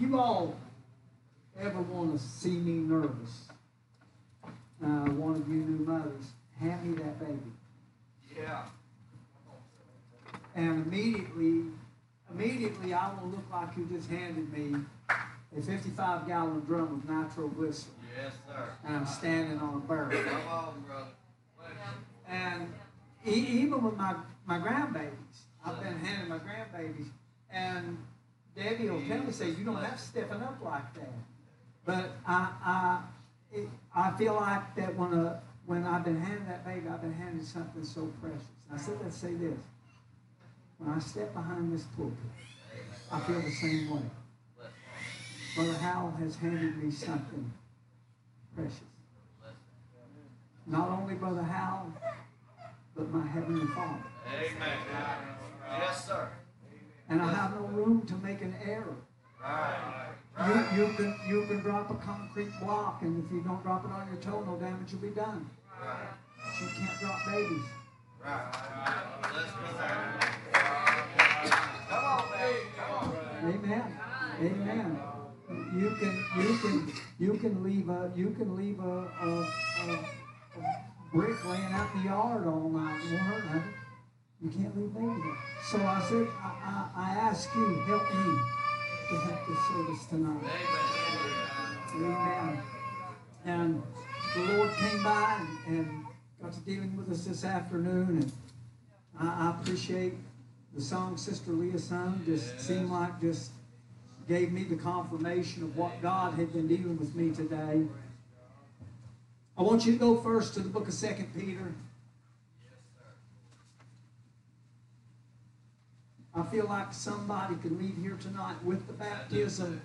if you all ever want to see me nervous, uh, one of you new mothers, hand me that baby. Yeah. And immediately, immediately I will look like you just handed me a 55 gallon drum of nitroglycerin. Yes, sir. And I'm standing on a barrel. Come on, brother. And even with my, my grandbabies, I've been handing my grandbabies, and Debbie will tell me, say, you don't have to stiffen up like that. But I, I, it, I feel like that when, a, when I've been handing that baby, I've been handing something so precious. And I said, let's say this. When I step behind this pulpit, I feel the same way. Brother Howell has handed me something precious. Not only Brother Howell, but my Heavenly Father. Amen. Yes, sir. And I have no room to make an error. Right. You, you, can, you can drop a concrete block, and if you don't drop it on your toe, no damage will be done. Right. But you can't drop babies. Right. Let's go there. Come on, baby. Come on. Amen. Amen. You can you can you can leave a you can leave a, a, a, a brick laying out in the yard all night. It won't hurt nothing. You can't leave there. So I said, I, I, I ask you, help me to help this service tonight. Amen. Amen. And the Lord came by and, and got to dealing with us this afternoon, and I, I appreciate the song Sister Leah sung. Just seemed like just gave me the confirmation of what God had been dealing with me today. I want you to go first to the book of Second Peter. I feel like somebody could leave here tonight with the baptism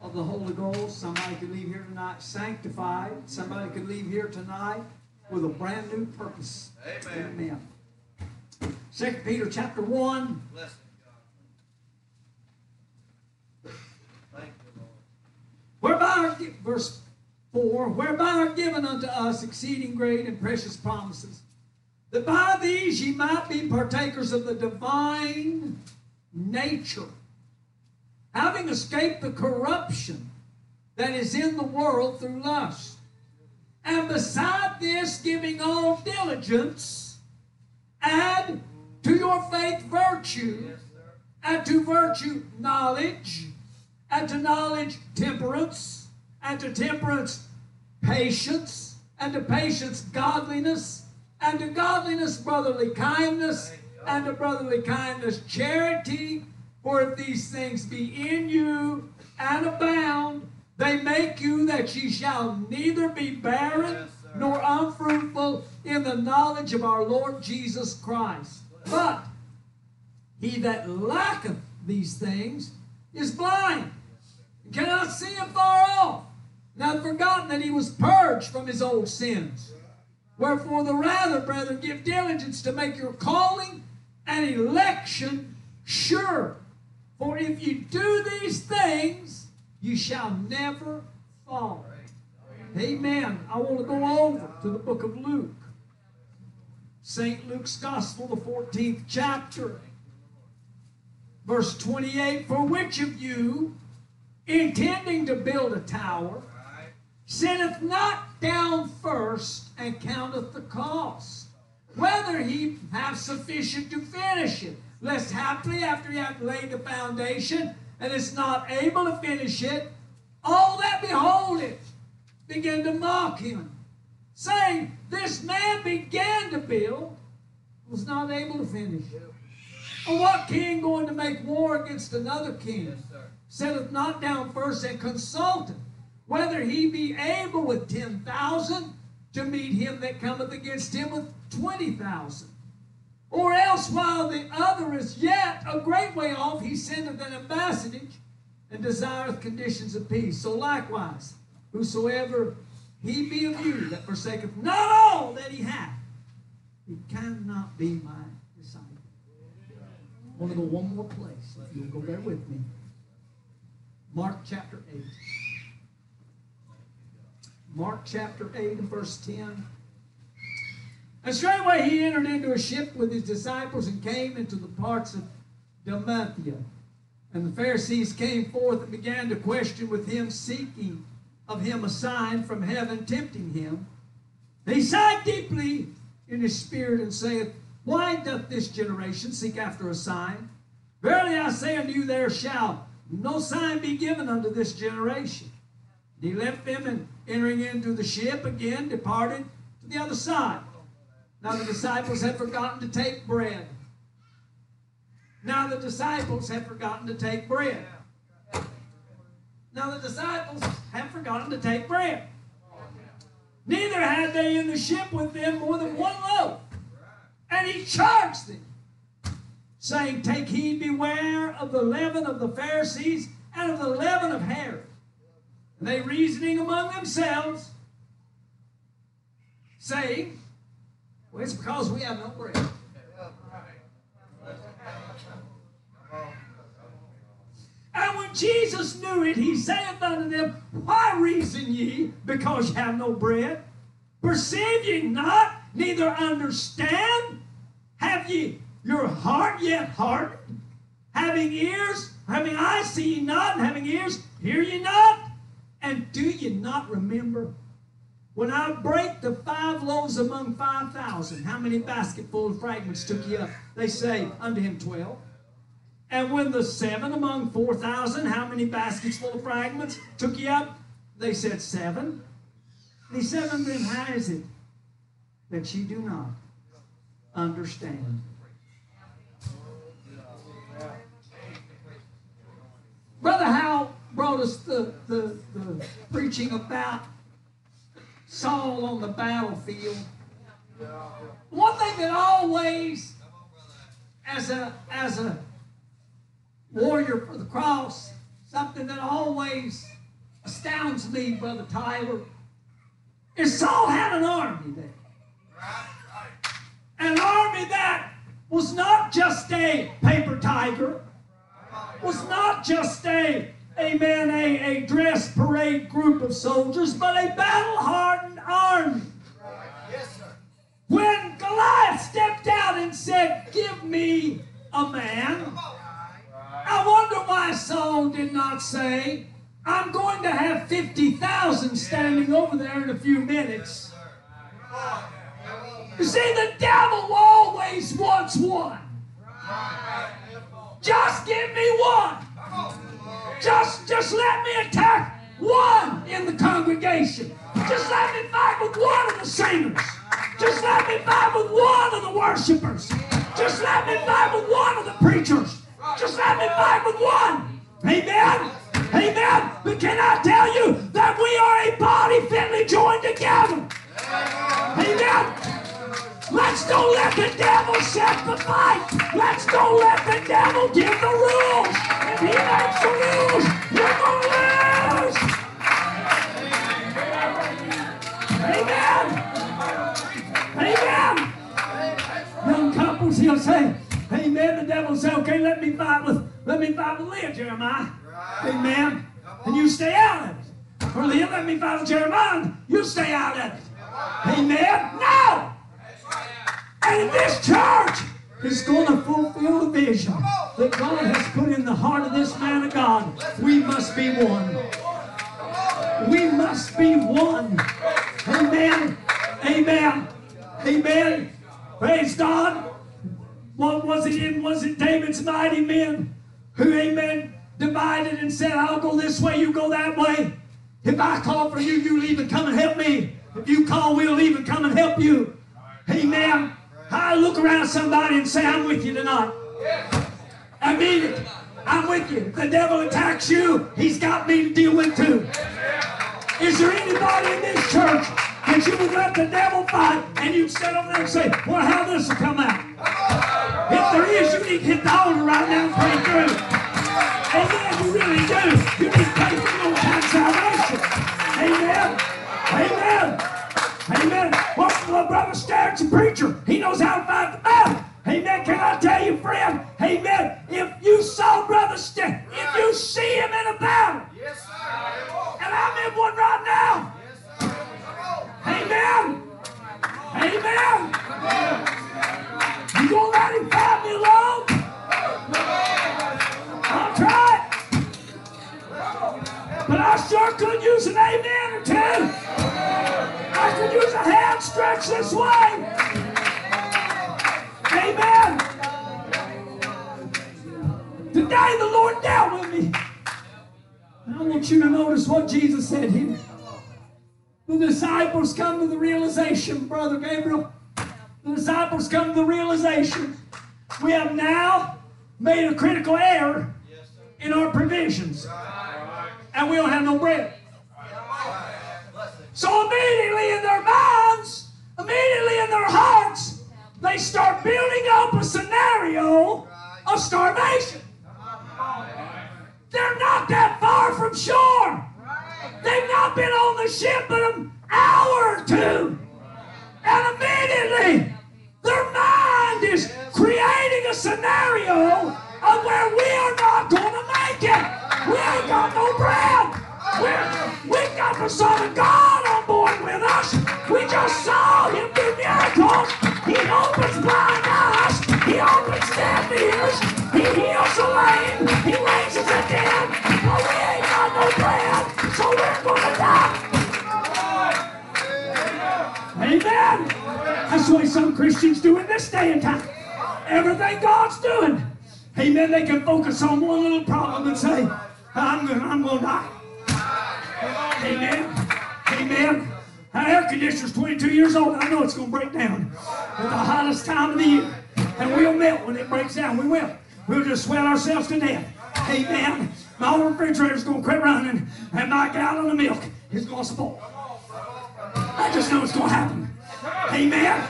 of the Holy Ghost. Somebody could leave here tonight sanctified. Somebody could leave here tonight with a brand new purpose. Amen. Amen. Second Peter chapter one. Bless God. Thank you, Lord. Whereby are verse four, whereby are given unto us exceeding great and precious promises, that by these ye might be partakers of the divine nature, having escaped the corruption that is in the world through lust. And beside this, giving all diligence, add to your faith virtue, and to virtue knowledge, and to knowledge temperance, and to temperance patience, and to patience godliness, and to godliness brotherly kindness, and to brotherly kindness charity. For if these things be in you and abound, they make you that ye shall neither be barren Yes, nor unfruitful in the knowledge of our Lord Jesus Christ. But he that lacketh these things is blind, and cannot see afar off, and hath forgotten that he was purged from his old sins. Wherefore, the rather, brethren, give diligence to make your calling and election sure. For if you do these things, you shall never fall. Amen. I want to go over to the book of Luke. St. Luke's Gospel, the 14th chapter. Verse 28 For which of you, intending to build a tower, sitteth not down first and counteth the cost, whether he have sufficient to finish it, lest haply after he hath laid the foundation and is not able to finish it, all that behold it begin to mock him, saying, This man began to build, was not able to finish. it. Or what king going to make war against another king? Yes, setteth not down first and consulteth whether he be able with ten thousand to meet him that cometh against him with twenty thousand. Or else while the other is yet a great way off, he sendeth an ambassage and desireth conditions of peace. So likewise, whosoever he be of you that forsaketh not all that he hath, he cannot be my disciple. I want to go one more place. You'll go there with me. Mark chapter 8. Mark chapter 8 and verse 10. And straightway he entered into a ship with his disciples and came into the parts of Dalmanutha. And the Pharisees came forth and began to question with him, seeking of him a sign from heaven, tempting him. He sighed deeply in his spirit and saith, Why doth this generation seek after a sign? Verily I say unto you, there shall no sign be given unto this generation. And he left them and entering into the ship again departed to the other side. Now the disciples had forgotten to take bread. Now the disciples had forgotten to take bread. Now the disciples had forgotten to take bread. Neither had they in the ship with them more than one loaf. And he charged them, saying, Take heed, beware of the leaven of the Pharisees and of the leaven of Herod. And they reasoning among themselves, saying, Well, it's because we have no bread. And when Jesus knew it, he saith unto them, Why reason ye, because ye have no bread? Perceive ye not, neither understand? Have ye your heart yet hardened? Having ears, having eyes, see ye not, and having ears, hear ye not? And do you not remember? When I break the five loaves among five thousand, how many basketful of fragments took you up? They say unto him twelve. And when the seven among four thousand, how many baskets full of fragments took you up? They said seven. And he said unto them, How is it that ye do not understand? Brother Howe brought us the, the, the preaching about Saul on the battlefield. One thing that always, as a as a warrior for the cross, something that always astounds me, Brother Tyler, is Saul had an army there. An army that was not just a paper tiger, was not just a amen, a, a dress parade group of soldiers, but a battle hardened army. When Goliath stepped out and said, Give me a man, I wonder why Saul did not say, I'm going to have 50,000 standing over there in a few minutes. You see, the devil always wants one. Just give me one. Just, just let me attack one in the congregation. Just let me fight with one of the singers. Just let me fight with one of the worshipers. Just let me fight with one of the preachers. Just let me fight with one. Amen. Amen. But can I tell you that we are a body fitly joined together? Amen. Let's don't let the devil set the fight. Let's don't let the devil give the rules. To lose. Amen. Amen. Young couples, he'll say, Amen. The devil will okay, let me fight with let me fight with Leah, Jeremiah. Amen. And you stay out of it. Or Leah, let me fight with Jeremiah. You stay out of it. Amen. No. And this church is going to fulfill the vision that God has put in the heart of this man of God, we must be one. We must be one. Amen. Amen. Amen. Praise God. What was it in? Was it David's mighty men who, amen, divided and said, I'll go this way, you go that way. If I call for you, you leave and come and help me. If you call, we'll leave and come and help you. Amen. I look around somebody and say, I'm with you tonight. I mean it. I'm with you. The devil attacks you, he's got me to deal with too. Is there anybody in this church that you would let the devil fight and you'd sit over there and say, well, how this will come out? If there is, you need to hit the altar right now and pray through. Amen. You really do. You need to pray for your kind salvation. Amen. Amen. Amen. Well, Brother Starrett's a preacher. He knows how to fight the. Amen. Can I tell you, friend? Amen. If you saw Brother Stan, right. if you see him in a battle, yes, sir. and I'm in one right now. Yes, Amen. Amen. You gonna let him find me alone? I'm trying. But I sure could use an amen or two. I could use a hand stretch this way. Amen. Today the Lord dealt with me. And I want you to notice what Jesus said here. The disciples come to the realization, Brother Gabriel, the disciples come to the realization we have now made a critical error in our provisions. And we don't have no bread. So immediately in their minds, immediately in their hearts, they start building up a scenario of starvation. They're not that far from shore. They've not been on the ship but an hour or two. And immediately their mind is creating a scenario of where we are not going to make it. We ain't got no bread. We're, we've got the Son of God on board with us. We just saw him do miracles. He opens blind eyes. He opens deaf ears. He heals the lame. He raises the dead. But we ain't got no bread, so we're going to die. Amen. That's the way some Christians do in this day and time. Everything God's doing. Amen. They can focus on one little problem and say, I'm going I'm to die. Amen. Amen. Our air conditioner's 22 years old. I know it's going to break down at the hottest time of the year. And we'll melt when it breaks down. We will. We'll just sweat ourselves to death. Amen. My old refrigerator's going to quit running, and my gallon of milk is going to spoil. I just know it's going to happen. Amen.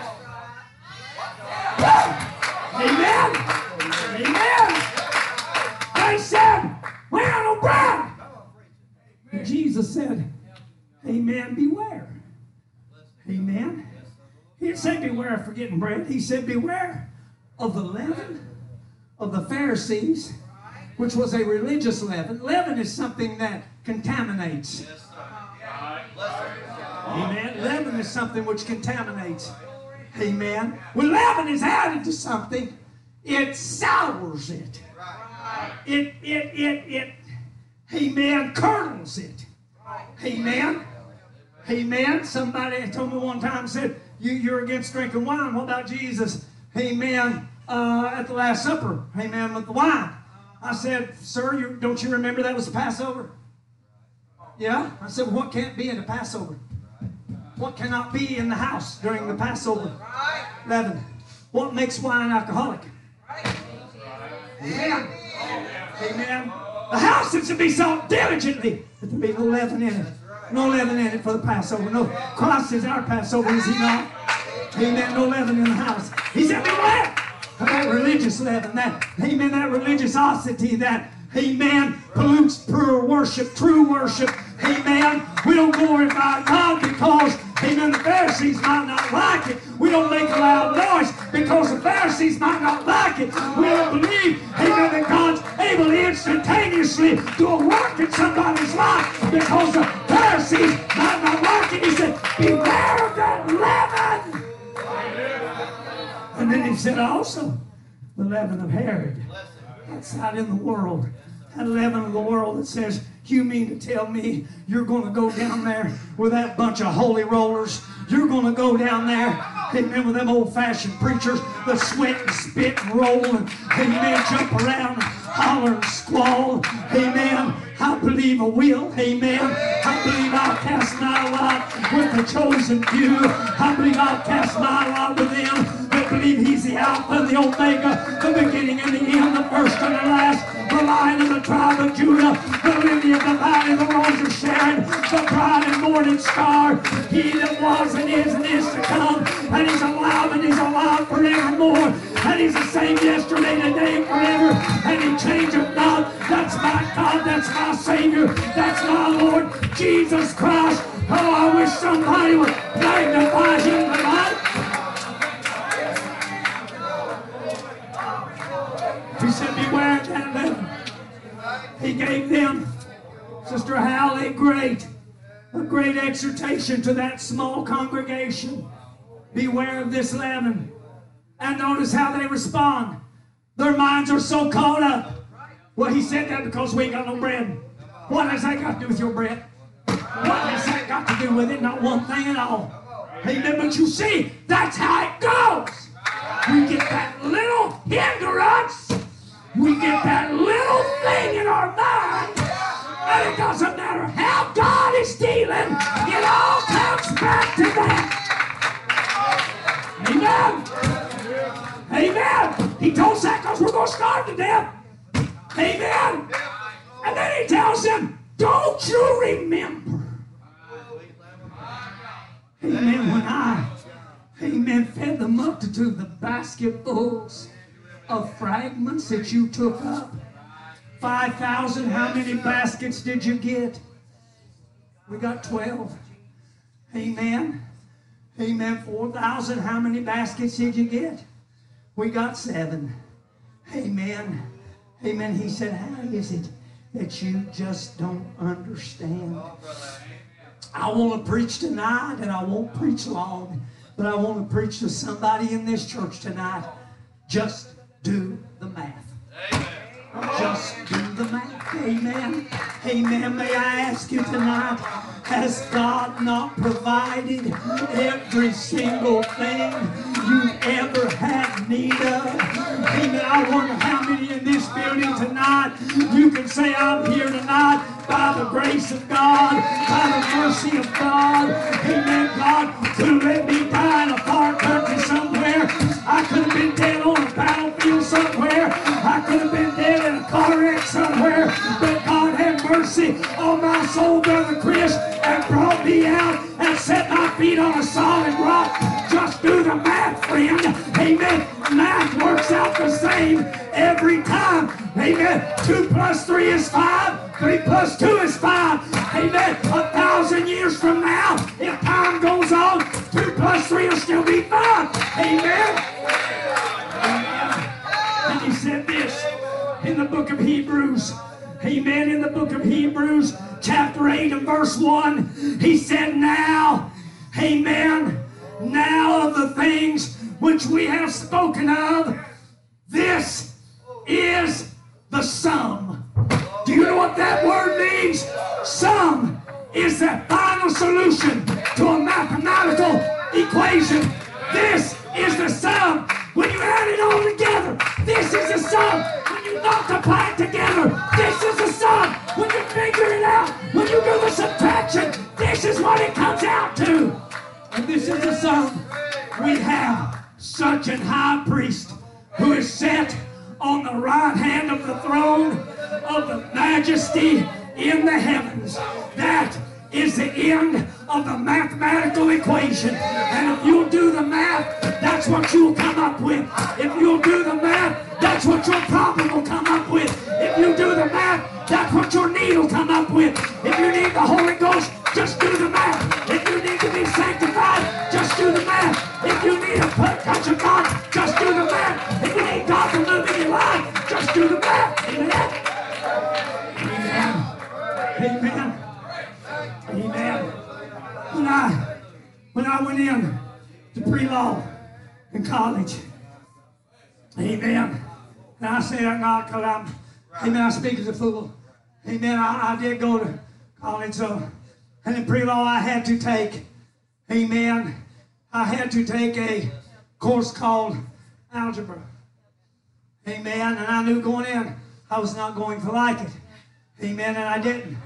Amen. Amen. I said, we have no bread. Jesus said, Amen, beware. Amen. He say beware of forgetting bread. He said beware of the leaven of the Pharisees, which was a religious leaven. Leaven is something that contaminates. Amen. Leaven is something which contaminates. Amen. When leaven is added to something, it sours it. It, it, it, it, amen, curdles it. Amen. Amen. Somebody told me one time, said, you, You're against drinking wine. What about Jesus? Amen. Uh, at the Last Supper. Amen. With the wine. I said, Sir, you, don't you remember that was the Passover? Yeah. I said, What can't be in the Passover? What cannot be in the house during the Passover? Leaven. What makes wine alcoholic? Amen. Amen. The house is to be sought diligently, but there be no leaven in it. No leaven in it for the Passover. No, Christ is our Passover, is he not? Amen. No leaven in the house. He said, beware of that religious leaven, that, amen, that religiosity, that, amen, pollutes pure worship, true worship. Amen. We don't glorify God because, amen, the Pharisees might not like it. We don't make a loud noise because the Pharisees might not like it. We don't believe, amen, that God's able instantaneously do a work in somebody's life because the Pharisees might not like it. He said, beware of that leaven. And then he said also, the leaven of Herod. That's out in the world. That leaven of the world that says, you mean to tell me you're going to go down there with that bunch of holy rollers? You're going to go down there, amen, with them old fashioned preachers that sweat and spit and roll and, amen, jump around and holler and squall. Amen. I believe I will. Amen. I believe I'll cast my lot with the chosen few. I believe I'll cast my lot with them believe He's the Alpha and the Omega, the beginning and the end, the first and the last, the Lion of the tribe of Judah, the lily of the valley, of the rose of Sharon, the bright and morning star. He that was and is and is to come, and He's alive and He's alive forevermore. And He's the same yesterday, today, and forever, and He changeth not. That's my God, that's my Savior, that's my Lord, Jesus Christ. Oh, I wish somebody would magnify Him tonight. He said, Beware of that leaven. He gave them, Sister a great, a great exhortation to that small congregation. Beware of this leaven. And notice how they respond. Their minds are so caught up. Well, he said that because we ain't got no bread. What has that got to do with your bread? What has that got to do with it, not one thing at all. Amen. But you see, that's how it goes. We get that little hindrance, we get that little thing in our mind, and it doesn't matter how God is dealing, it all comes back to that. Amen. Amen. He told Zacchaeus, we're going to starve to death. Amen. And then he tells him, don't you remember? Amen. When I, amen, fed the multitude the basketfuls of fragments that you took up. 5,000, how many baskets did you get? We got 12. Amen. Amen. 4,000, how many baskets did you get? We got seven. Amen. Amen. He said, How is it that you just don't understand? I want to preach tonight, and I won't preach long, but I want to preach to somebody in this church tonight. Just do the math. Just do the math. Amen. Amen. May I ask you tonight, has God not provided every single thing you ever had need of? Amen. I wonder how many in this building tonight you can say, I'm here tonight by the grace of God, by the mercy of God. Amen. God could let me die in a far country. I could have been dead on a battlefield somewhere. I could have been dead in a car wreck somewhere. But mercy on my soul, Brother Chris, and brought me out and set my feet on a solid rock. Just do the math, friend. Amen. Math works out the same every time. Amen. Two plus three is five. Three plus two is five. Amen. A thousand years from now, if time goes on, two plus three will still be five. Amen. And he said this in the book of Hebrews. Amen. In the book of Hebrews, chapter 8 and verse 1, he said, Now, amen, now of the things which we have spoken of, this is the sum. Do you know what that word means? Sum is the final solution to a mathematical equation.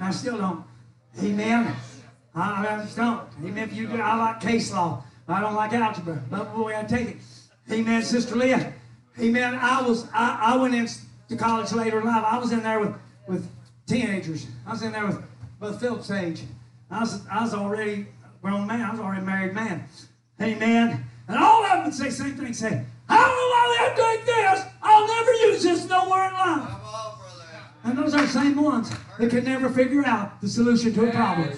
I still don't. Amen. I, I just don't. Amen. If you do, I like case law. I don't like algebra. But boy, I take it. Amen, Sister Leah. Amen. I was I, I went into college later in life. I was in there with, with teenagers. I was in there with Brother Phillips' age. I was I was already grown man. I was already married man. Amen. And all of them would say the same thing. Say, I don't know why to take this. I'll never use this nowhere in life. And those are the same ones that can never figure out the solution to a problem.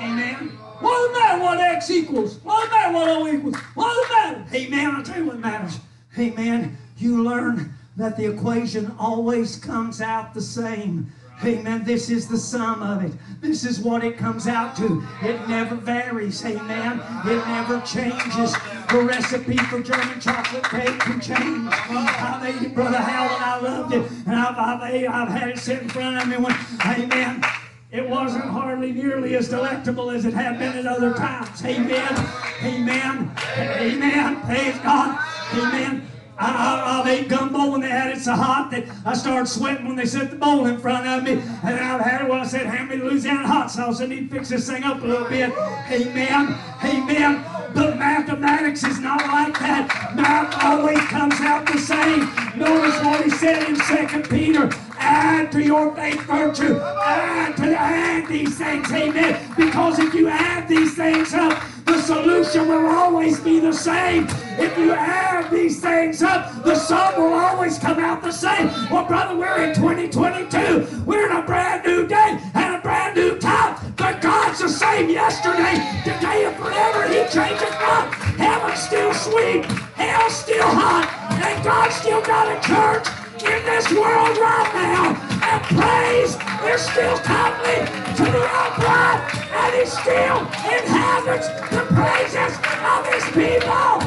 Amen. What does it matter what X equals? What does it matter what O equals? What does it matter? Amen. I'll tell you what matters. Amen. You learn that the equation always comes out the same. Amen. This is the sum of it. This is what it comes out to. It never varies. Amen. It never changes. The recipe for German chocolate cake can change. I made it, Brother and I loved it. And I've, I've, I've had it sit in front of me when, amen. it wasn't hardly nearly as delectable as it had been at other times. Amen. Amen. Amen. Praise God. Amen. I, I, ate gumbo when they had it so hot that I started sweating when they set the bowl in front of me. And I've had it when I said, hand me Louisiana hot sauce. I need to fix this thing up a little bit. Amen. Amen. But mathematics is not like that. Math always comes out the same. Notice what he said in 2 Peter. Add to your faith virtue. Add to add these things. Amen. Because if you add these things up, solution will always be the same. If you add these things up, the sum will always come out the same. Well, brother, we're in 2022. We're in a brand new day and a brand new time. But God's the same yesterday, today, and forever. He changes not. Heaven's still sweet, hell's still hot, and God's still got a church in this world right now. And praise is still comely to the upright, and He still inhabits the praises of His people.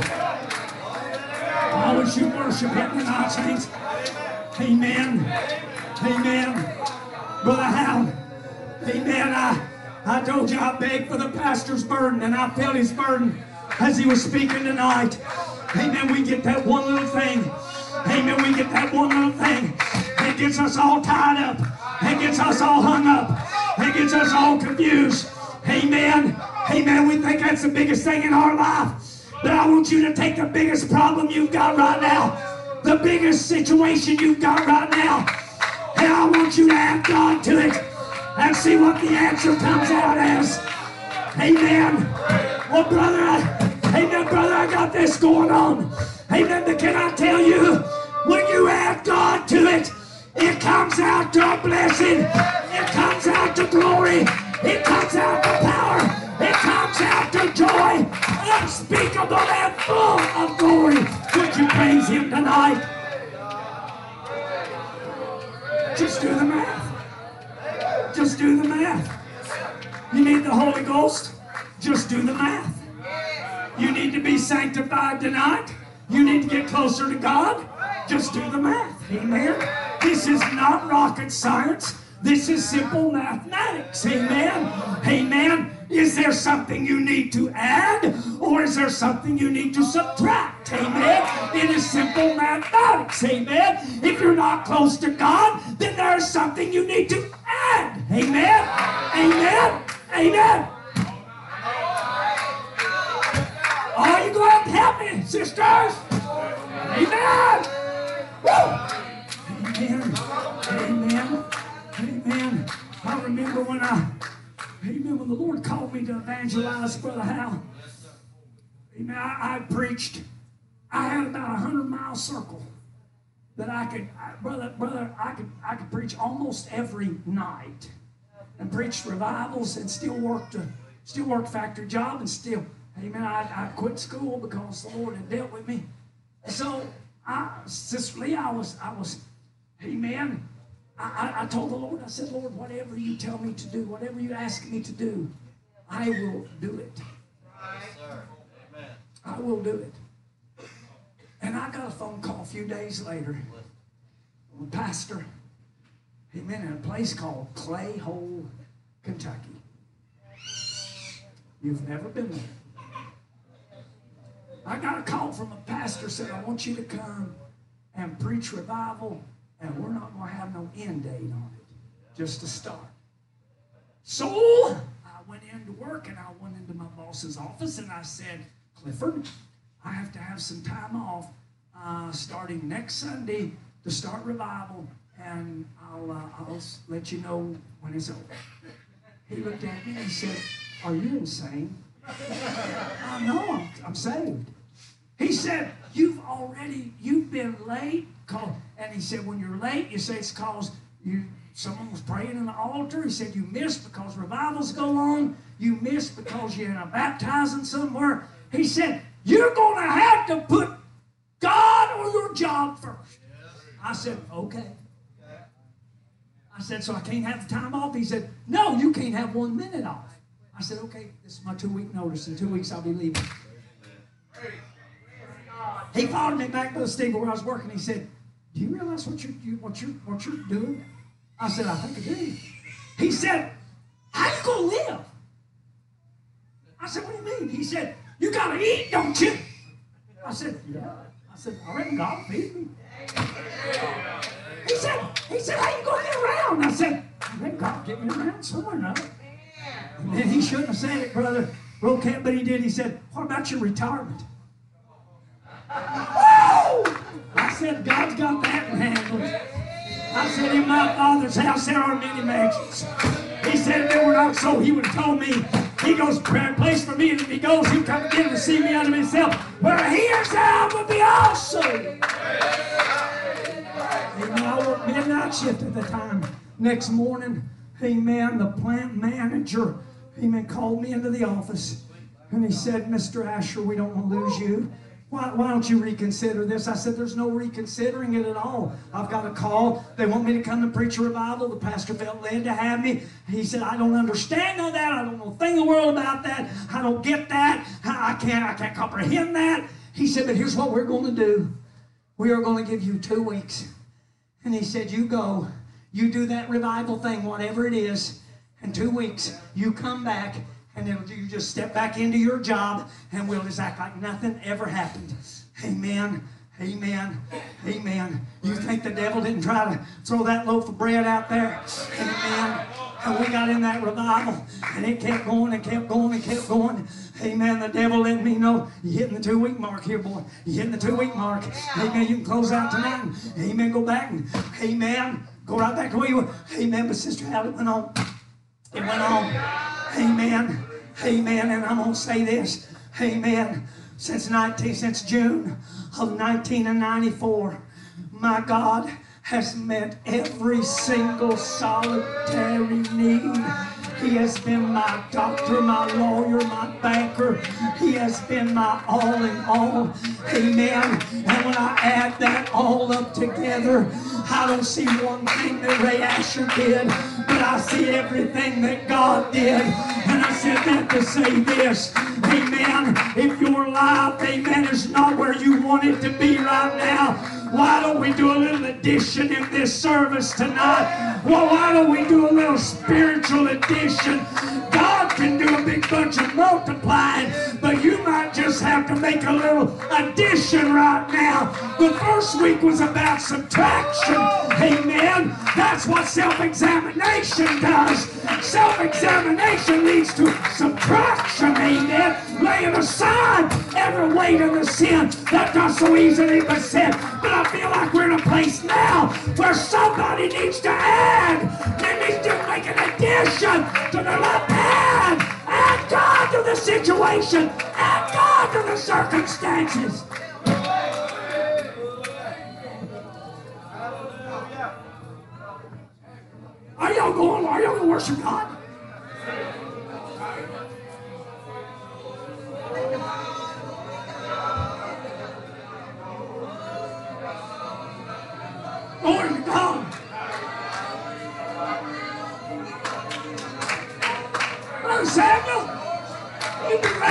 Oh, as you worship Him tonight, saints. Amen. Amen. Brother Hal. Amen. I, I told you I begged for the pastor's burden, and I felt his burden as he was speaking tonight. Amen. We get that one little thing. Amen. We get that one little thing. It gets us all tied up. It gets us all hung up. It gets us all confused. Amen. Amen. We think that's the biggest thing in our life. But I want you to take the biggest problem you've got right now, the biggest situation you've got right now, and I want you to add God to it and see what the answer comes out as. Amen. Well, brother, I, amen, brother, I got this going on. Amen. But can I tell you, when you add God to it, it comes out to blessing. It comes out to glory. It comes out to power. It comes out to joy. Unspeakable and full of glory. Would you praise Him tonight? Just do the math. Just do the math. You need the Holy Ghost? Just do the math. You need to be sanctified tonight? You need to get closer to God? Just do the math. Amen. This is not rocket science. This is simple mathematics. Amen. Amen. Is there something you need to add or is there something you need to subtract? Amen. It is simple mathematics. Amen. If you're not close to God, then there's something you need to add. Amen. Amen. Amen. Are you going to help me, sisters? Amen. Woo. Amen. Amen. Amen. I remember when I, amen, when the Lord called me to evangelize Brother Hal. Amen. I, I preached. I had about a hundred mile circle that I could, I, brother, brother, I could, I could preach almost every night, and preach revivals, and still worked, a, still worked factory job, and still, amen. I, I quit school because the Lord had dealt with me. So, I, Sister Lee, I was, I was, amen. I, I, told the Lord, I said, Lord, whatever you tell me to do, whatever you ask me to do, I will do it. sir amen I will do it. And I got a phone call a few days later from a pastor, amen, in a place called Clay Hole, Kentucky. You've never been there. I got a call from a pastor said, I want you to come and preach revival and we're not going to have no end date on it, just to start. So I went into work and I went into my boss's office and I said, Clifford, I have to have some time off uh, starting next Sunday to start revival, and I'll, uh, I'll let you know when it's over. He looked at me and he said, Are you insane? I know I'm, I'm saved. He said, You've already, you've been late. Call, and he said, When you're late, you say it's because you someone was praying in the altar. He said, You missed because revivals go on. You missed because you're in a baptizing somewhere. He said, You're going to have to put God or your job first. I said, Okay. I said, So I can't have the time off? He said, No, you can't have one minute off. I said, Okay, this is my two week notice. In two weeks, I'll be leaving. He followed me back to the stable where I was working. He said, do you realize what you, you what you what you're doing? I said, I think I do. He said, How you gonna live? I said, What do you mean? He said, You gotta eat, don't you? I said, Yeah. I said, I reckon God feed me. He said, He said, How you gonna get around? I said, I reckon God get me around somewhere now. And he shouldn't have said it, brother. Well, can't, but he did. He said, What about your retirement? I said, God's got that in hand. I said, in my father's house there are many mansions. He said, if they were not so, he would have told me. He goes, prepare a place for me, and if he goes, he'll come again to see me unto himself. Where he I will be also. Amen. I worked midnight shift at the time. Next morning, amen, the plant manager, amen, called me into the office. And he said, Mr. Asher, we don't want to lose you. Why, why don't you reconsider this? I said, There's no reconsidering it at all. I've got a call. They want me to come and preach a revival. The pastor felt led to have me. He said, I don't understand that. I don't know a thing in the world about that. I don't get that. I can't, I can't comprehend that. He said, But here's what we're going to do. We are going to give you two weeks. And he said, You go, you do that revival thing, whatever it is. In two weeks, you come back and then you just step back into your job and we'll just act like nothing ever happened. Amen. Amen. Amen. You think the devil didn't try to throw that loaf of bread out there? Amen. And we got in that revival and it kept going and kept going and kept going. Amen. The devil let me know you're hitting the two week mark here, boy. You're hitting the two week mark. Amen. You can close out tonight. Amen. Go back and amen. Go right back to where you were. Amen. But Sister Hallie went on. It went on. Amen. Amen. And I'm going to say this. Amen. Since 19, since June of 1994, my God has met every single solitary need. He has been my doctor, my lawyer, my banker. He has been my all in all. Amen. And when I add that all up together, I don't see one thing that Ray Asher did, but I see everything that God did. And I said that to say this. Amen. If your life, amen, is not where you want it to be right now, why don't we do a little addition in this service tonight? Well, why don't we do a little spiritual addition? God bunch of multiplying, but you might just have to make a little addition right now. The first week was about subtraction. Amen. That's what self-examination does. Self-examination leads to subtraction. Amen. Laying aside every weight of the sin that does so easily beset. But I feel like we're in a place now where somebody needs to add. They need to make an addition to their life. The situation. God to the circumstances. Are y'all going? Are y'all going to worship God?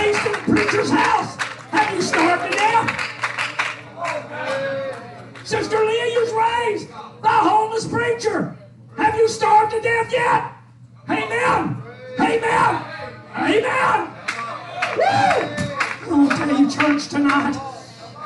Preacher's house. Have you starved to death? Sister Leah, you was raised by a homeless preacher. Have you starved to death yet? Amen. Amen. Amen. Woo! I want to tell you, church, tonight,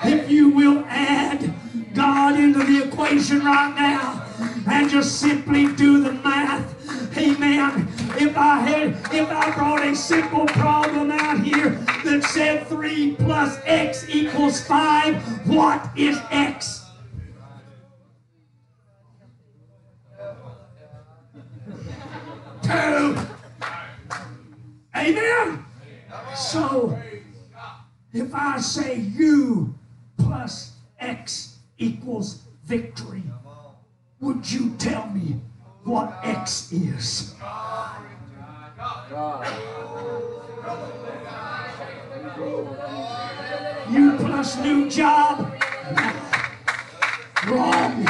if you will add God into the equation right now and just simply do the math. Amen. If I had, if I brought a simple problem out here that said 3 plus x equals 5, what is x? Two. Amen. So, if I say u plus x equals victory, would you tell me what x is? U plus new job? Wrong.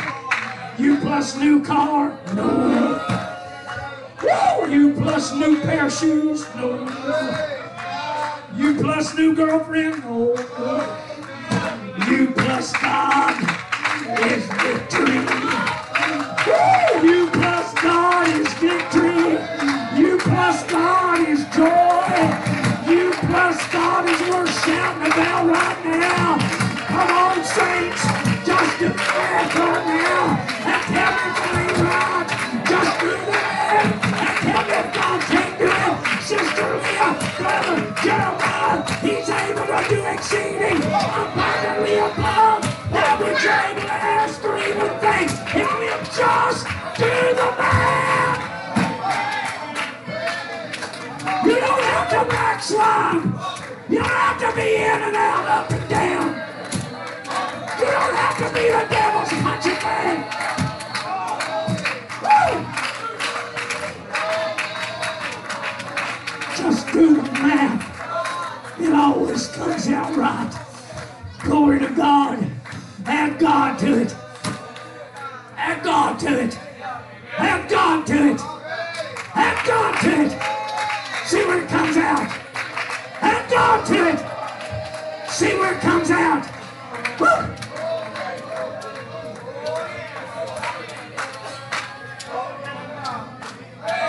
U plus new car? No. Woo! U plus new pair of shoes? No. U plus new girlfriend? No. U plus God is victory. Woo! U plus God is victory plus God is joy. You plus God is worth shouting about right now. Come on, saints. Just do that right now. That's everything right. Just do that. That's everything God can do. Sister Leah, brother Jeremiah, he's able to do exceeding abundantly above that which Abel asked or even thinks. If we just do the man. Backslide. You don't have to be in and out, up and down. You don't have to be the devil's punching bag. Just do the math. It always comes out right. Glory to God. Add God to it. Add God to it. Add God to it. Add God to it. See where it comes out. God to it. See where it comes out. Woo!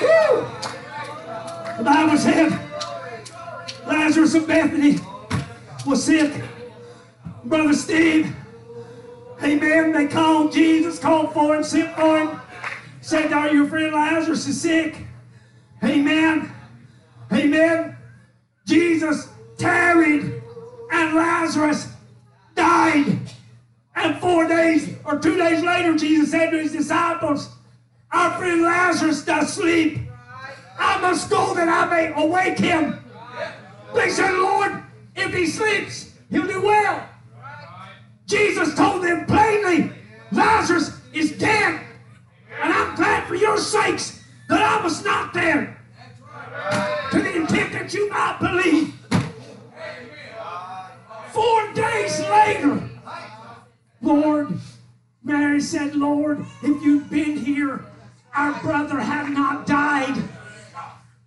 Woo! The Bible said Lazarus of Bethany was sick. Brother Steve, amen. They called Jesus, called for him, sent for him. Said, Are your friend Lazarus is sick? Amen. Amen. Jesus tarried and Lazarus died. And four days or two days later, Jesus said to his disciples, Our friend Lazarus does sleep. I must go that I may awake him. They said, Lord, if he sleeps, he'll do well. Jesus told them plainly, Lazarus is dead. And I'm glad for your sakes that I was not there. To the intent that you might believe. Four days later, Lord, Mary said, Lord, if you'd been here, our brother had not died.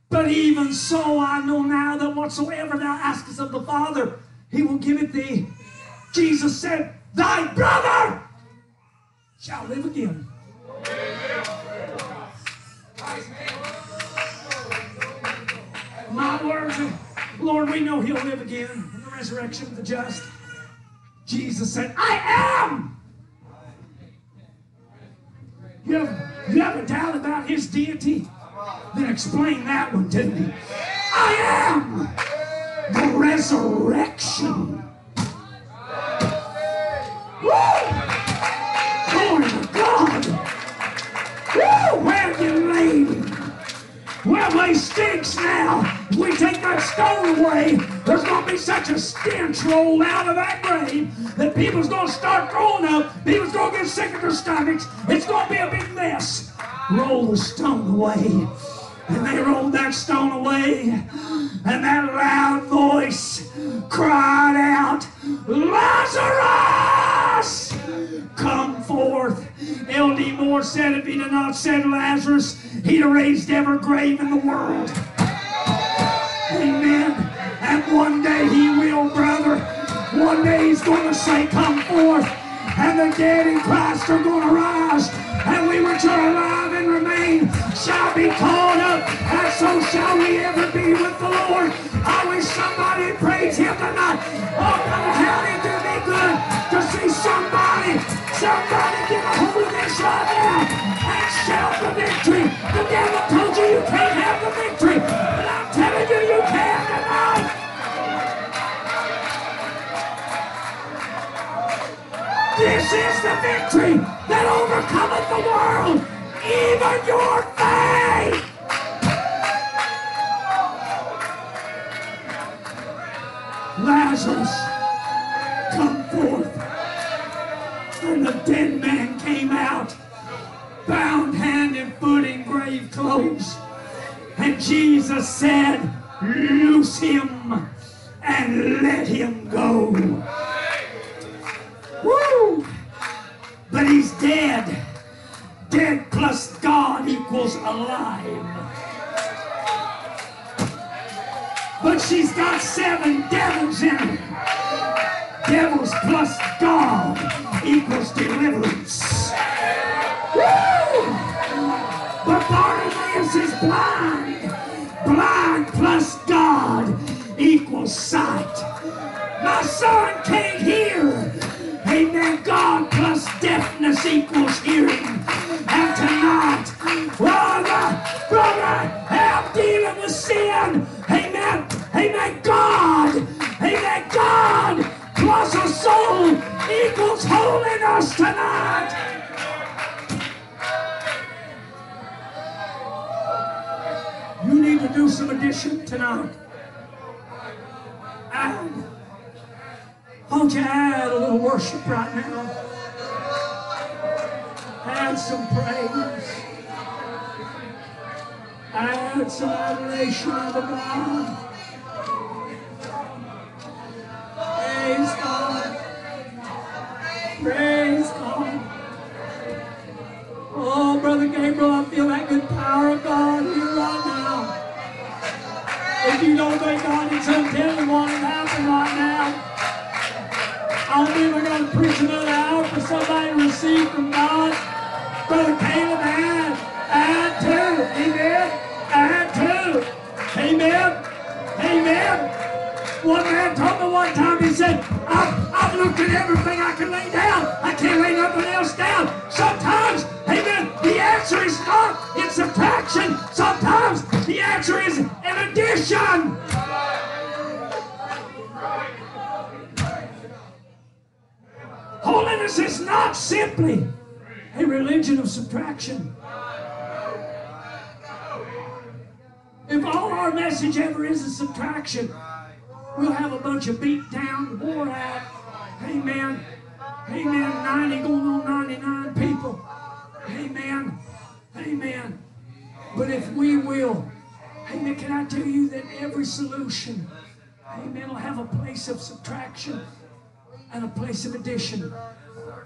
But even so, I know now that whatsoever thou askest of the Father, he will give it thee. Jesus said, Thy brother shall live again. My words, Lord, we know he'll live again resurrection of the just. Jesus said, I am. You have, you have a doubt about his deity? Then explain that one to me. I am the resurrection. Woo! Glory to God. Woo! Where you laid? Well, they stinks now. We take that stone away, there's going to be such a stench rolled out of that grave that people's going to start throwing up. People's going to get sick of their stomachs. It's going to be a big mess. Roll the stone away. And they rolled that stone away. And that loud voice cried out, Lazarus! Come forth. L.D. Moore said if he did not said Lazarus, he'd have raised every grave in the world. And one day he will, brother. One day he's going to say, Come forth. And the dead in Christ are going to rise. And we which are alive and remain shall be caught up. And so shall we ever be with the Lord. I wish somebody praise him tonight. Oh, brother, how it do me good to see somebody, somebody get a hold of this right now and shout the victory. The devil told you you can't have the victory, This is the victory that overcometh the world, even your faith. Lazarus, come forth. And the dead man came out, bound hand and foot in grave clothes. And Jesus said, Loose him blind. Blind plus God equals sight. My son can't hear. Amen. God plus deafness equals hearing. And tonight, brother, brother, help dealing with sin. Amen. Amen. God. Amen. God plus a soul equals holiness tonight. Need to some addition tonight. Add. Won't you add a little worship right now? Add some praise. Add some adoration unto God. Praise God. Praise If you don't think God intending what to happen right now, I believe we're going to preach another hour for somebody to receive from God. Brother Caleb, add, add to, amen, add to, amen, amen. One man told me one time, he said, I've, I've looked at everything I can lay down. I can't lay nothing else down. Sometimes, amen, the answer is not in subtraction. Sometimes the answer is in addition. Holiness is not simply a religion of subtraction. If all our message ever is a subtraction, we'll have a bunch of beat down, wore out, amen, amen, 90 going on 99 people, amen, amen. But if we will, amen, can I tell you that every solution, amen, will have a place of subtraction and a place of addition.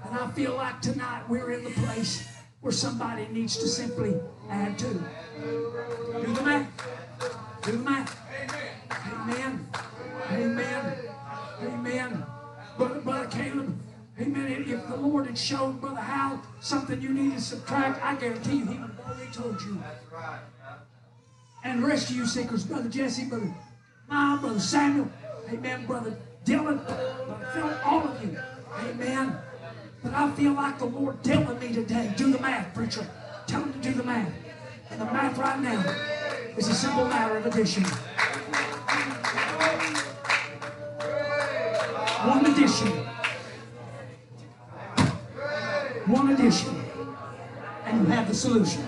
And I feel like tonight we're in the place where somebody needs to simply add to. Do the math. Do the math. Amen. Amen. If the Lord had showed Brother Hal something you need to subtract, I guarantee you he would have already told you. That's right. And the rest of you seekers, Brother Jesse, Brother Mom, Brother Samuel, amen, Brother Dylan, Brother Philip, all of you, amen. But I feel like the Lord telling me today, do the math, preacher. Tell him to do the math. And the math right now is a simple matter of addition. One addition. One addition. And you have the solution.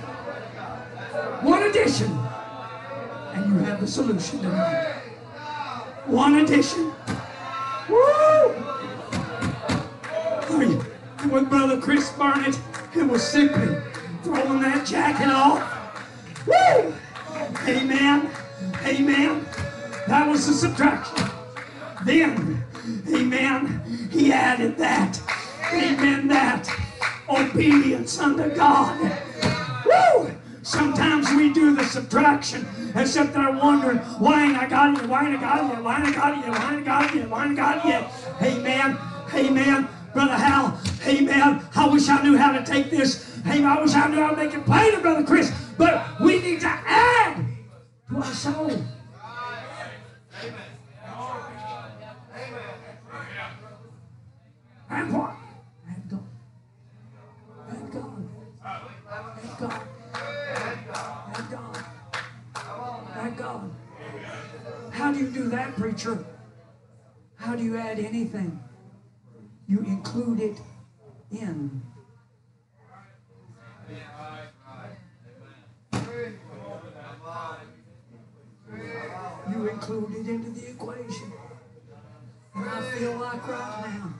One addition. And you have the solution tonight. One addition. Woo! Are you with Brother Chris Barnett, who was simply throwing that jacket off? Woo! Amen. Amen. That was the subtraction. Then, amen, he added that. Amen, that. Obedience unto God. Woo! Sometimes we do the subtraction and sit there wondering, why ain't I got it? Why ain't I got it? Why ain't I got it? Why ain't I got it? Why ain't I got it? Amen. Amen. Brother Hal, amen. I wish I knew how to take this. Amen. I wish I knew how to make it plain to Brother Chris. But we need to add to our soul. Amen. And what? Do you do that, preacher? How do you add anything? You include it in. You include it into the equation. And I feel like right now,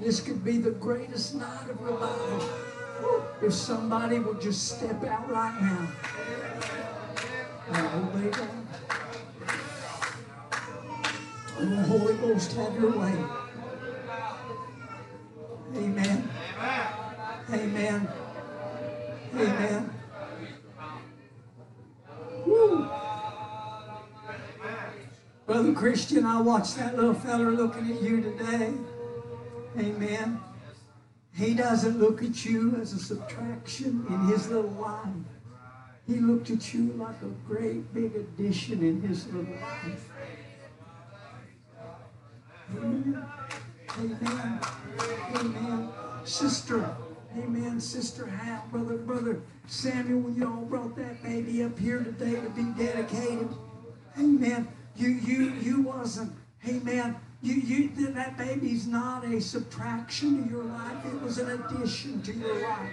this could be the greatest night of revival. If somebody would just step out right now and obey God. Oh, Holy Ghost, have your way. Amen. Amen. Amen. Woo. Brother Christian, I watched that little feller looking at you today. Amen. He doesn't look at you as a subtraction in his little life. He looked at you like a great big addition in his little life. Amen. Amen. Amen. Sister. Amen. Sister Hal, brother, brother Samuel, you all brought that baby up here today to be dedicated. Amen. You you you wasn't, amen, You, you, that baby's not a subtraction to your life. It was an addition to your life.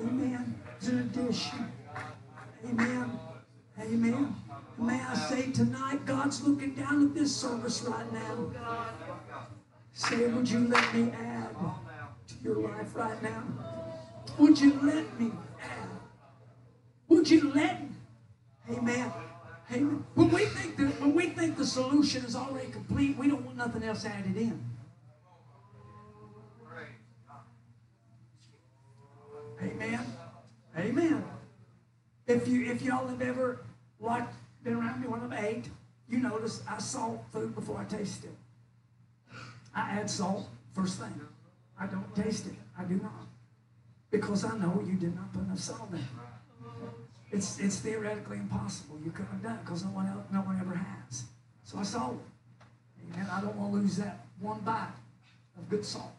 Amen. It's an addition. Amen. Amen. May I say tonight, God's looking down at this service right now. Say, would you let me add to your life right now? Would you let me add? Would you let me? Amen. Amen. When we think that when we think the solution is already complete, we don't want nothing else added in. Amen. Amen. If you if y'all have ever watched been around me when I'm eight, you notice I salt food before I taste it. I add salt first thing. I don't taste it. I do not. Because I know you did not put enough salt in. It's, it's theoretically impossible. You couldn't have done it because no one, else, no one ever has. So I salt it. Amen. I don't want to lose that one bite of good salt.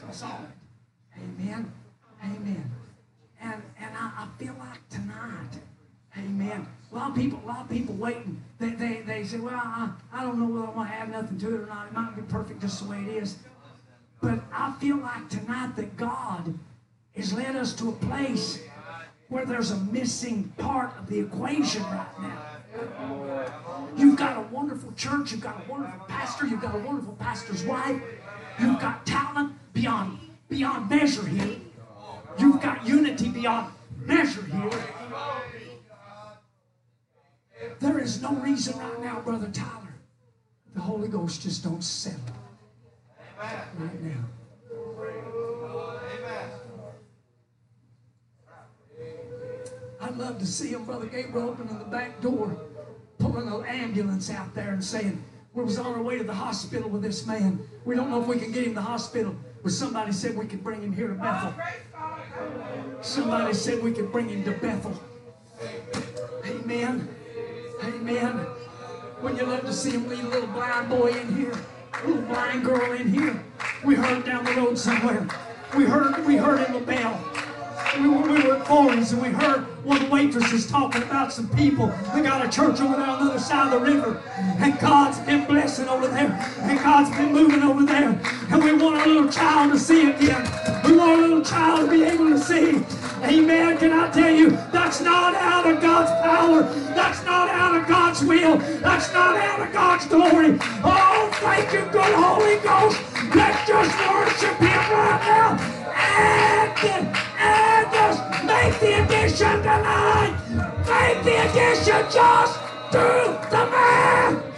So I salt it. Amen. Amen. And, and I, I feel like amen. A lot of people, a lot of people waiting. They, they, they say, well, I, I don't know whether I want to add nothing to it or not. It might be perfect just the way it is. But I feel like tonight that God has led us to a place where there's a missing part of the equation right now. You've got a wonderful church, you've got a wonderful pastor, you've got a wonderful pastor's wife, you've got talent beyond beyond measure here. You've got unity beyond measure here. There is no reason right now, Brother Tyler, the Holy Ghost just don't settle right now. I'd love to see him, Brother Gabriel, opening the back door, pulling an ambulance out there and saying, we was on our way to the hospital with this man. We don't know if we can get him to the hospital. But somebody said we could bring him here to Bethel. Somebody said we could bring him to Bethel. Amen. Amen. When you love to see a little blind boy in here, a little blind girl in here. We heard down the road somewhere. We heard we heard in the bell we were, we were at Foley's and we heard one waitress waitresses talking about some people. They got a church over there on the other side of the river. And God's been blessing over there. And God's been moving over there. And we want our little child to see again. We want our little child to be able to see. Amen. Can I tell you, that's not out of God's power. That's not out of God's will. That's not out of God's glory. Oh, thank you, good Holy Ghost. Let's just worship Him right now. And, and just make the addition tonight. Make the addition just to the man.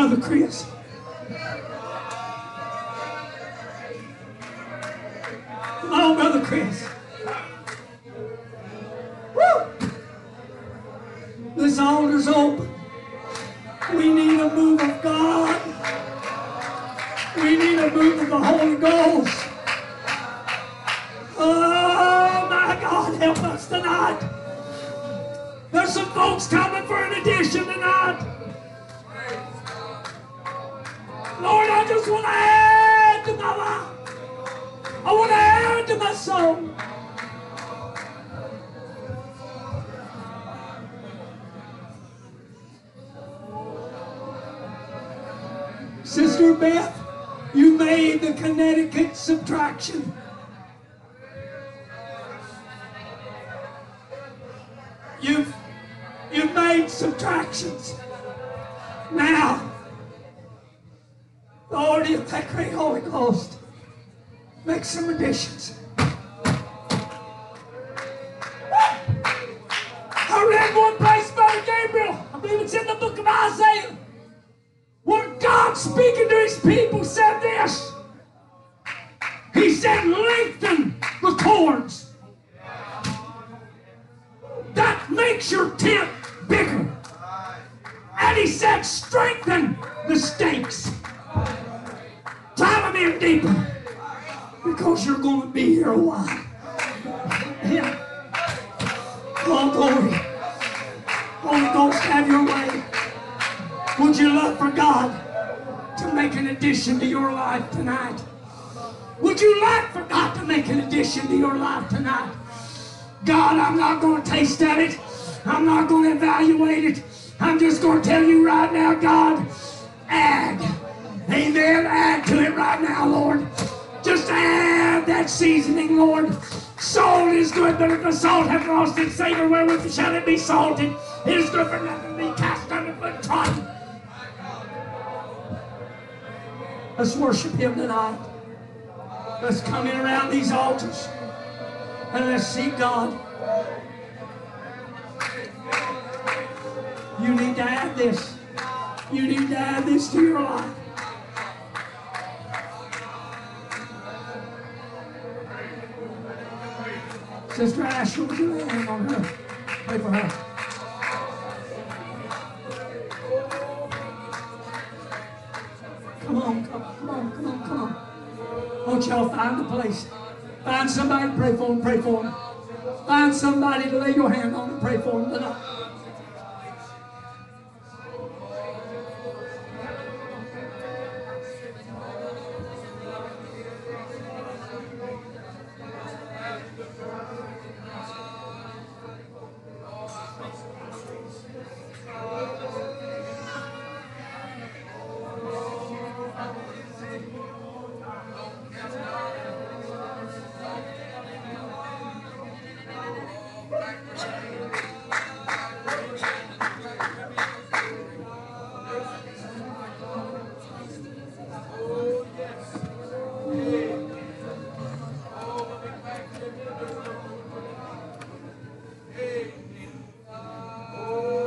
Brother Chris. Come on, Brother Chris. Woo! This altar's open. We need a move of God. We need a move of the Holy Ghost. Oh my God, help us tonight. There's some folks coming for an addition tonight. Lord, I just want to add to my life. I want to add to my soul. Sister Beth, you made the Connecticut subtraction. You've, you've made subtractions. Now, Lord, if that great Holy Ghost, make some additions. God, I'm not going to taste of it. I'm not going to evaluate it. I'm just going to tell you right now, God, add. Amen. Add to it right now, Lord. Just add that seasoning, Lord. Salt is good, but if the salt have lost its savor, wherewith shall it be salted? It is good for nothing to be cast under foot trodden. Let's worship Him tonight. Let's come in around these altars and let's seek God. You need to add this. You need to add this to your life. Sister Ashley, would you lay a hand on her? Pray for her. Come on, come on, come on, come on, come on. Won't y'all find a place? Find somebody to pray for them, pray for them. Find somebody to lay your hand on and pray for them tonight.